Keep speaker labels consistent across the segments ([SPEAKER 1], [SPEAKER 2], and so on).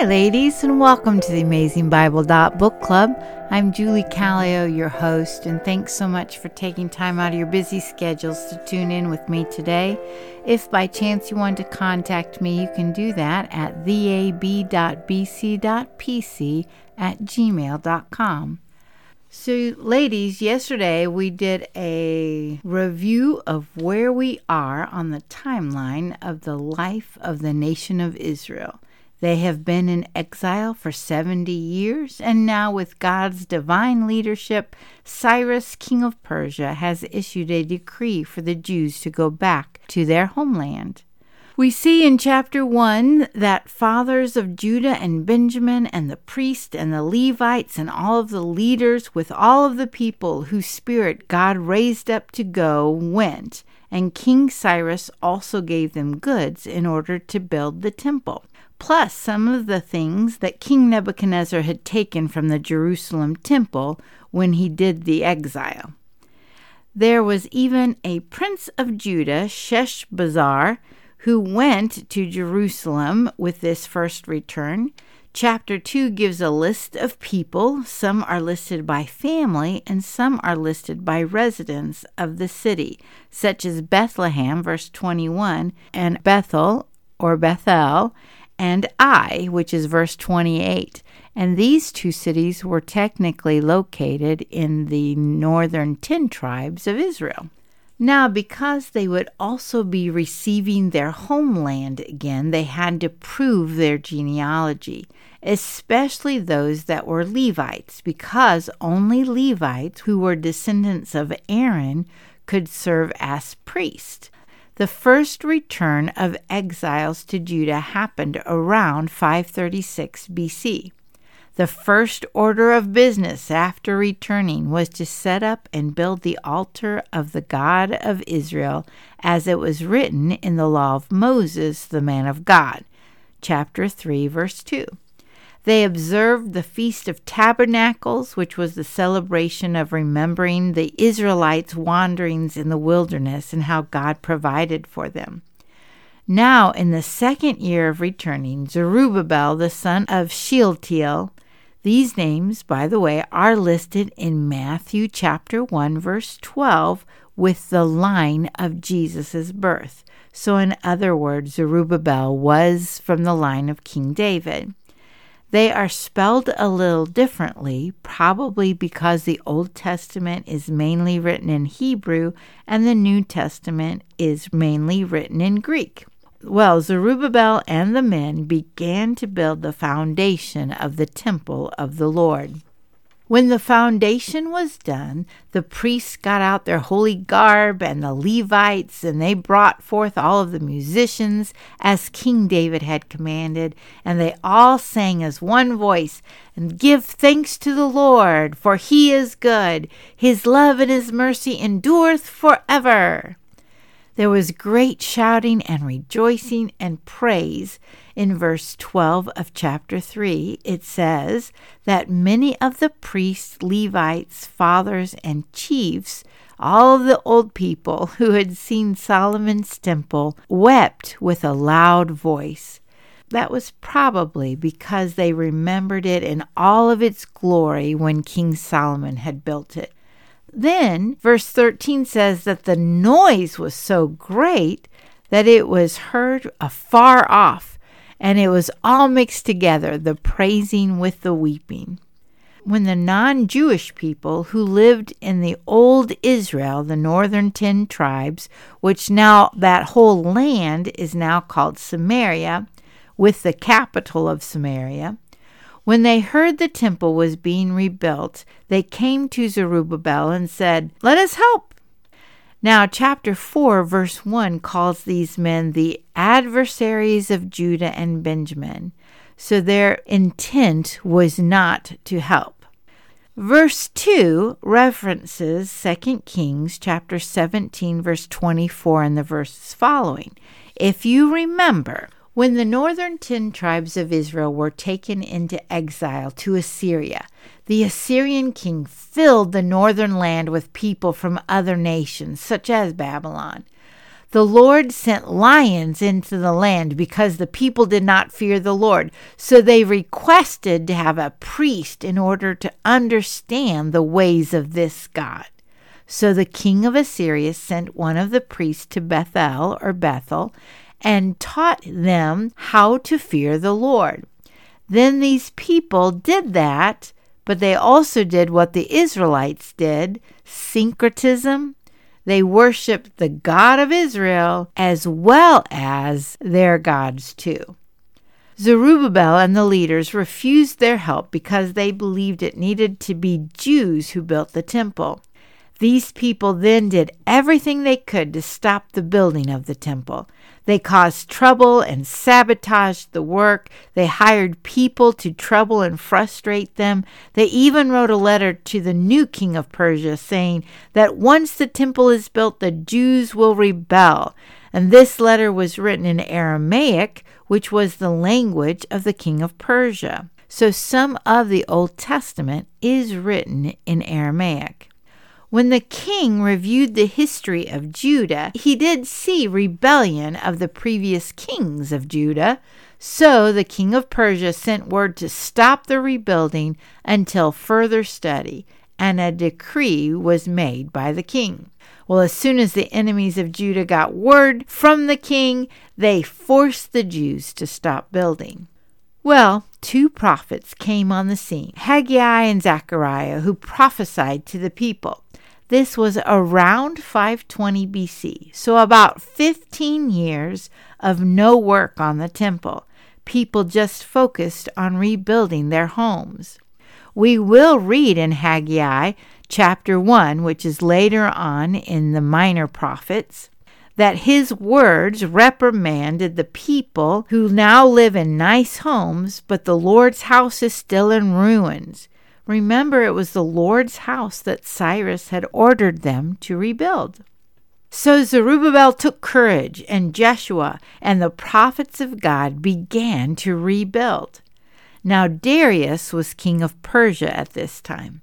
[SPEAKER 1] Hi, ladies, and welcome to the Amazing Bible Dot Book Club. I'm Julie Callio, your host, and thanks so much for taking time out of your busy schedules to tune in with me today. If by chance you want to contact me, you can do that at theab.bc.pc at gmail.com. So, ladies, yesterday we did a review of where we are on the timeline of the life of the nation of Israel. They have been in exile for 70 years, and now, with God's divine leadership, Cyrus, king of Persia, has issued a decree for the Jews to go back to their homeland. We see in chapter 1 that fathers of Judah and Benjamin, and the priests and the Levites, and all of the leaders with all of the people whose spirit God raised up to go went, and King Cyrus also gave them goods in order to build the temple plus some of the things that King Nebuchadnezzar had taken from the Jerusalem temple when he did the exile. There was even a prince of Judah, Sheshbazzar, who went to Jerusalem with this first return. Chapter 2 gives a list of people. Some are listed by family, and some are listed by residents of the city, such as Bethlehem, verse 21, and Bethel or Bethel, and Ai, which is verse 28. And these two cities were technically located in the northern 10 tribes of Israel. Now, because they would also be receiving their homeland again, they had to prove their genealogy, especially those that were Levites, because only Levites who were descendants of Aaron could serve as priests. The first return of exiles to Judah happened around 536 BC. The first order of business after returning was to set up and build the altar of the God of Israel as it was written in the law of Moses, the man of God. Chapter 3, verse 2. They observed the Feast of Tabernacles, which was the celebration of remembering the Israelites' wanderings in the wilderness and how God provided for them. Now, in the second year of returning, Zerubbabel, the son of Shealtiel, these names, by the way, are listed in Matthew chapter 1, verse 12, with the line of Jesus' birth. So, in other words, Zerubbabel was from the line of King David. They are spelled a little differently, probably because the Old Testament is mainly written in Hebrew and the New Testament is mainly written in Greek. Well, Zerubbabel and the men began to build the foundation of the temple of the Lord. When the foundation was done, the priests got out their holy garb and the Levites, and they brought forth all of the musicians as King David had commanded, and they all sang as one voice, and give thanks to the Lord, for he is good. His love and his mercy endureth forever. There was great shouting and rejoicing and praise in verse 12 of chapter 3, it says that many of the priests, Levites, fathers, and chiefs, all of the old people who had seen Solomon's temple, wept with a loud voice. That was probably because they remembered it in all of its glory when King Solomon had built it. Then, verse 13 says that the noise was so great that it was heard afar off and it was all mixed together, the praising with the weeping. When the non Jewish people who lived in the old Israel, the northern ten tribes, which now that whole land is now called Samaria, with the capital of Samaria, when they heard the temple was being rebuilt, they came to Zerubbabel and said, Let us help now, chapter 4, verse 1 calls these men the adversaries of Judah and Benjamin. So their intent was not to help. Verse 2 references 2 Kings chapter 17 verse 24 and the verses following. If you remember, when the northern ten tribes of Israel were taken into exile to Assyria, the Assyrian king filled the northern land with people from other nations, such as Babylon. The Lord sent lions into the land because the people did not fear the Lord. So they requested to have a priest in order to understand the ways of this God. So the king of Assyria sent one of the priests to Bethel or Bethel and taught them how to fear the Lord. Then these people did that, but they also did what the Israelites did syncretism. They worshiped the God of Israel as well as their gods too. Zerubbabel and the leaders refused their help because they believed it needed to be Jews who built the temple. These people then did everything they could to stop the building of the temple. They caused trouble and sabotaged the work. They hired people to trouble and frustrate them. They even wrote a letter to the new king of Persia saying that once the temple is built, the Jews will rebel. And this letter was written in Aramaic, which was the language of the king of Persia. So some of the Old Testament is written in Aramaic. When the king reviewed the history of Judah, he did see rebellion of the previous kings of Judah. So the king of Persia sent word to stop the rebuilding until further study, and a decree was made by the king. Well, as soon as the enemies of Judah got word from the king, they forced the Jews to stop building. Well, two prophets came on the scene Haggai and Zechariah, who prophesied to the people. This was around 520 BC, so about 15 years of no work on the temple. People just focused on rebuilding their homes. We will read in Haggai chapter 1, which is later on in the Minor Prophets, that his words reprimanded the people who now live in nice homes, but the Lord's house is still in ruins. Remember, it was the Lord's house that Cyrus had ordered them to rebuild. So Zerubbabel took courage, and Jeshua and the prophets of God began to rebuild. Now Darius was king of Persia at this time.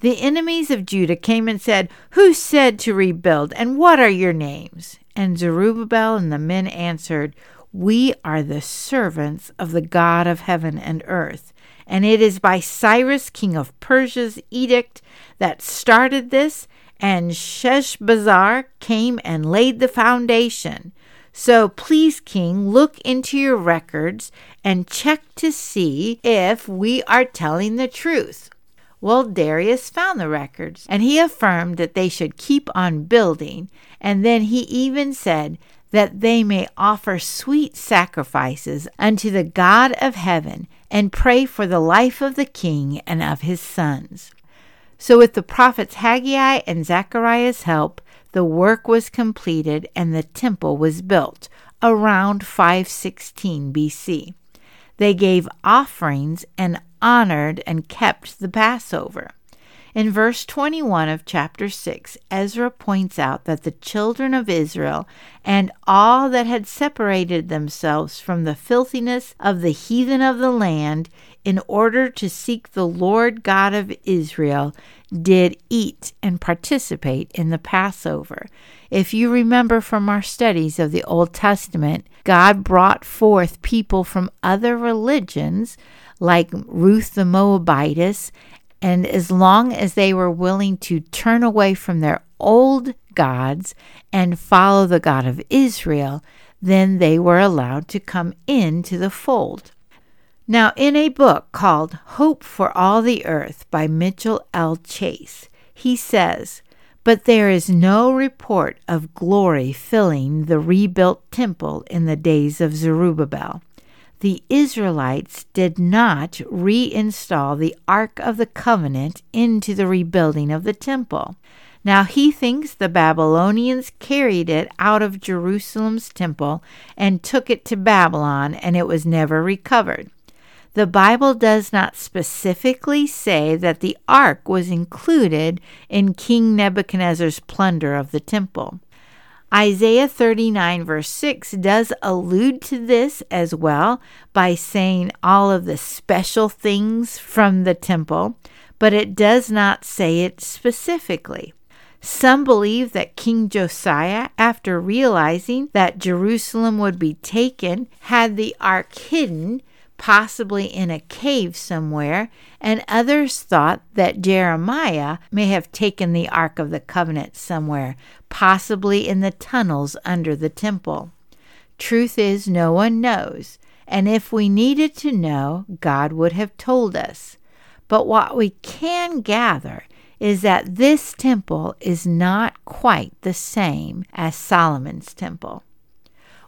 [SPEAKER 1] The enemies of Judah came and said, Who said to rebuild, and what are your names? And Zerubbabel and the men answered, We are the servants of the God of heaven and earth and it is by Cyrus, king of Persia's edict, that started this, and Sheshbazzar came and laid the foundation. So please, King, look into your records and check to see if we are telling the truth. Well, Darius found the records, and he affirmed that they should keep on building, and then he even said that they may offer sweet sacrifices unto the God of heaven and pray for the life of the king and of his sons. So, with the prophets Haggai and Zechariah's help, the work was completed and the temple was built around 516 BC. They gave offerings and honored and kept the Passover. In verse 21 of chapter 6, Ezra points out that the children of Israel and all that had separated themselves from the filthiness of the heathen of the land in order to seek the Lord God of Israel did eat and participate in the Passover. If you remember from our studies of the Old Testament, God brought forth people from other religions like Ruth the Moabitess and as long as they were willing to turn away from their old gods and follow the God of Israel, then they were allowed to come into the fold. Now, in a book called Hope for All the Earth by Mitchell L. Chase, he says, But there is no report of glory filling the rebuilt temple in the days of Zerubbabel the Israelites did not reinstall the Ark of the Covenant into the rebuilding of the temple. Now he thinks the Babylonians carried it out of Jerusalem's temple and took it to Babylon, and it was never recovered. The Bible does not specifically say that the ark was included in King Nebuchadnezzar's plunder of the temple. Isaiah 39, verse 6, does allude to this as well by saying all of the special things from the temple, but it does not say it specifically. Some believe that King Josiah, after realizing that Jerusalem would be taken, had the ark hidden, possibly in a cave somewhere, and others thought that Jeremiah may have taken the Ark of the Covenant somewhere, possibly in the tunnels under the temple. Truth is, no one knows, and if we needed to know, God would have told us. But what we can gather is that this temple is not quite the same as Solomon's temple.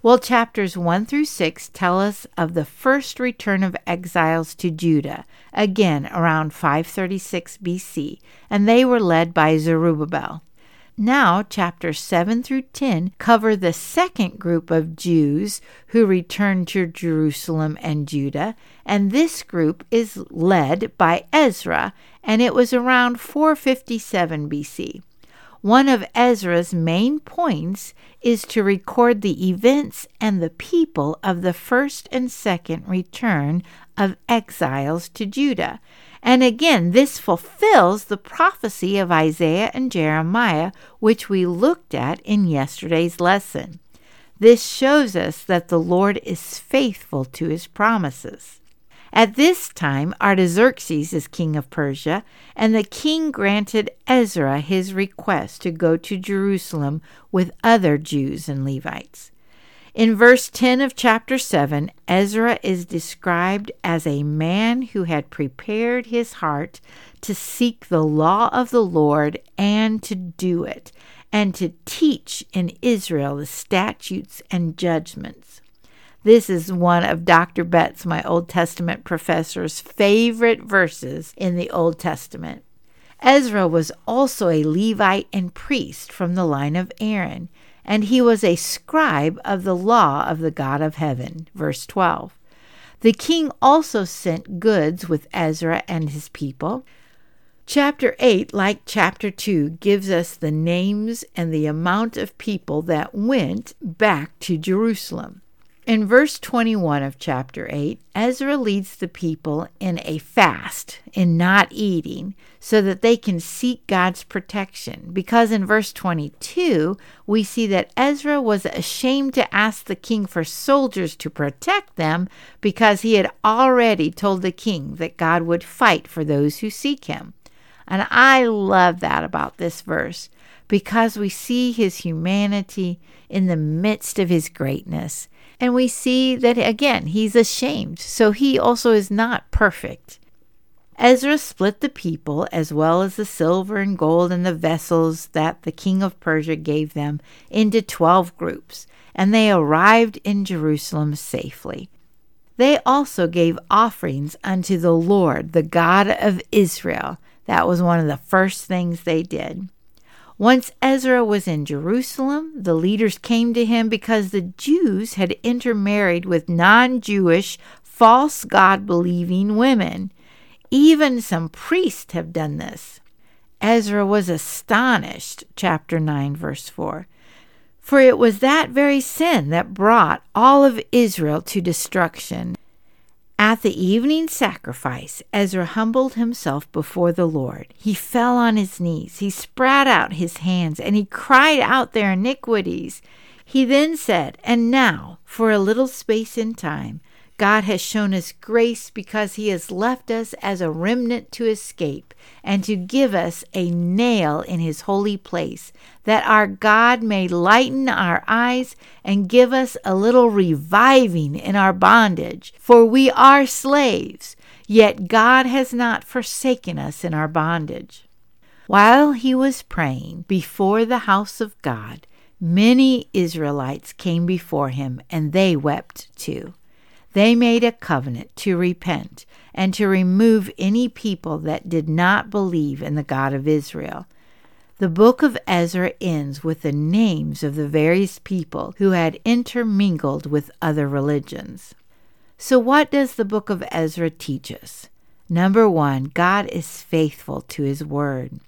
[SPEAKER 1] Well, chapters 1 through 6 tell us of the first return of exiles to Judah, again around 536 BC, and they were led by Zerubbabel. Now, chapters 7 through 10 cover the second group of Jews who returned to Jerusalem and Judah, and this group is led by Ezra, and it was around 457 BC. One of Ezra's main points is to record the events and the people of the first and second return of exiles to Judah. And again, this fulfills the prophecy of Isaiah and Jeremiah, which we looked at in yesterday's lesson. This shows us that the Lord is faithful to his promises. At this time, Artaxerxes is king of Persia, and the king granted Ezra his request to go to Jerusalem with other Jews and Levites. In verse 10 of chapter 7, Ezra is described as a man who had prepared his heart to seek the law of the Lord and to do it, and to teach in Israel the statutes and judgments. This is one of Dr. Betts, my Old Testament professor's favorite verses in the Old Testament. Ezra was also a Levite and priest from the line of Aaron and he was a scribe of the law of the God of heaven. Verse 12. The king also sent goods with Ezra and his people. Chapter 8, like chapter 2, gives us the names and the amount of people that went back to Jerusalem. In verse 21 of chapter 8, Ezra leads the people in a fast, in not eating, so that they can seek God's protection. Because in verse 22, we see that Ezra was ashamed to ask the king for soldiers to protect them because he had already told the king that God would fight for those who seek him. And I love that about this verse because we see his humanity in the midst of his greatness. And we see that again, he's ashamed. So he also is not perfect. Ezra split the people, as well as the silver and gold and the vessels that the king of Persia gave them, into twelve groups, and they arrived in Jerusalem safely. They also gave offerings unto the Lord, the God of Israel. That was one of the first things they did. Once Ezra was in Jerusalem, the leaders came to him because the Jews had intermarried with non Jewish, false God believing women. Even some priests have done this. Ezra was astonished, chapter 9, verse 4. For it was that very sin that brought all of Israel to destruction. At the evening sacrifice, Ezra humbled himself before the Lord. He fell on his knees, he spread out his hands, and he cried out their iniquities. He then said, And now, for a little space in time, God has shown us grace because He has left us as a remnant to escape and to give us a nail in His holy place, that our God may lighten our eyes and give us a little reviving in our bondage. For we are slaves, yet God has not forsaken us in our bondage. While he was praying before the house of God, many Israelites came before him, and they wept too. They made a covenant to repent and to remove any people that did not believe in the God of Israel. The book of Ezra ends with the names of the various people who had intermingled with other religions. So, what does the book of Ezra teach us? Number one, God is faithful to his word.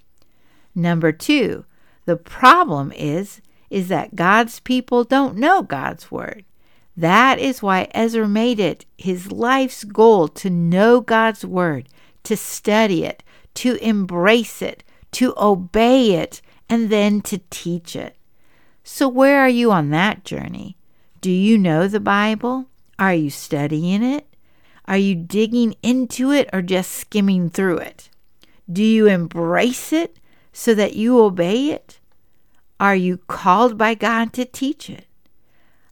[SPEAKER 1] Number two, the problem is is that God's people don't know God's word. That is why Ezra made it his life's goal to know God's Word, to study it, to embrace it, to obey it, and then to teach it. So, where are you on that journey? Do you know the Bible? Are you studying it? Are you digging into it or just skimming through it? Do you embrace it so that you obey it? Are you called by God to teach it?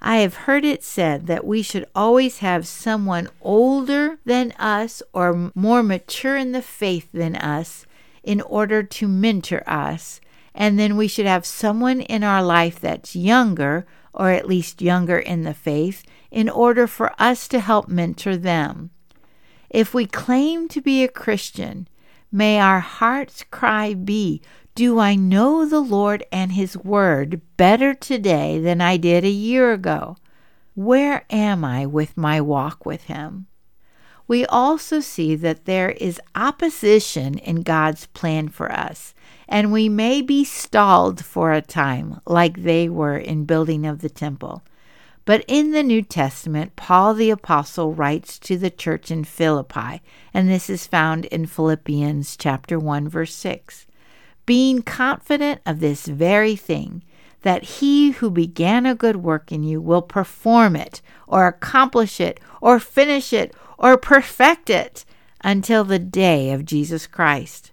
[SPEAKER 1] I have heard it said that we should always have someone older than us or more mature in the faith than us in order to mentor us, and then we should have someone in our life that's younger, or at least younger in the faith, in order for us to help mentor them. If we claim to be a Christian, may our heart's cry be do I know the Lord and His Word better today than I did a year ago? Where am I with my walk with Him? We also see that there is opposition in God's plan for us, and we may be stalled for a time, like they were in building of the temple. But in the New Testament, Paul the Apostle writes to the church in Philippi, and this is found in Philippians chapter 1 verse 6 being confident of this very thing, that he who began a good work in you will perform it, or accomplish it, or finish it, or perfect it until the day of Jesus Christ.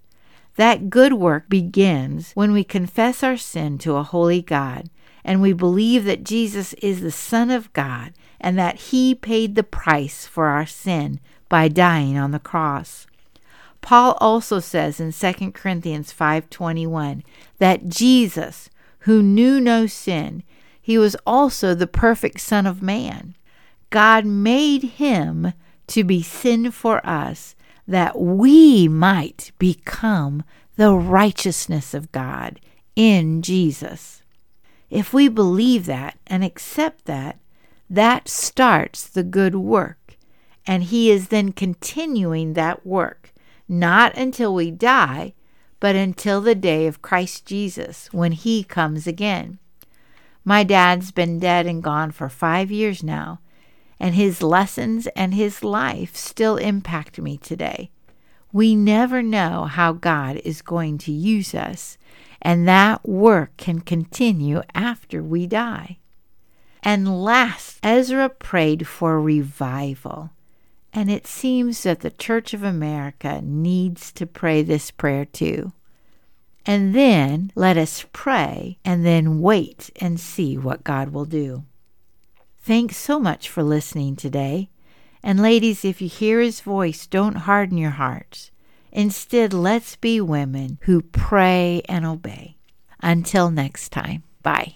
[SPEAKER 1] That good work begins when we confess our sin to a holy God and we believe that Jesus is the Son of God and that He paid the price for our sin by dying on the cross. Paul also says in 2 Corinthians 5:21 that Jesus, who knew no sin, he was also the perfect son of man. God made him to be sin for us that we might become the righteousness of God in Jesus. If we believe that and accept that, that starts the good work, and He is then continuing that work not until we die, but until the day of Christ Jesus when he comes again. My dad's been dead and gone for five years now, and his lessons and his life still impact me today. We never know how God is going to use us, and that work can continue after we die. And last, Ezra prayed for revival. And it seems that the Church of America needs to pray this prayer too. And then let us pray and then wait and see what God will do. Thanks so much for listening today. And ladies, if you hear his voice, don't harden your hearts. Instead, let's be women who pray and obey. Until next time, bye.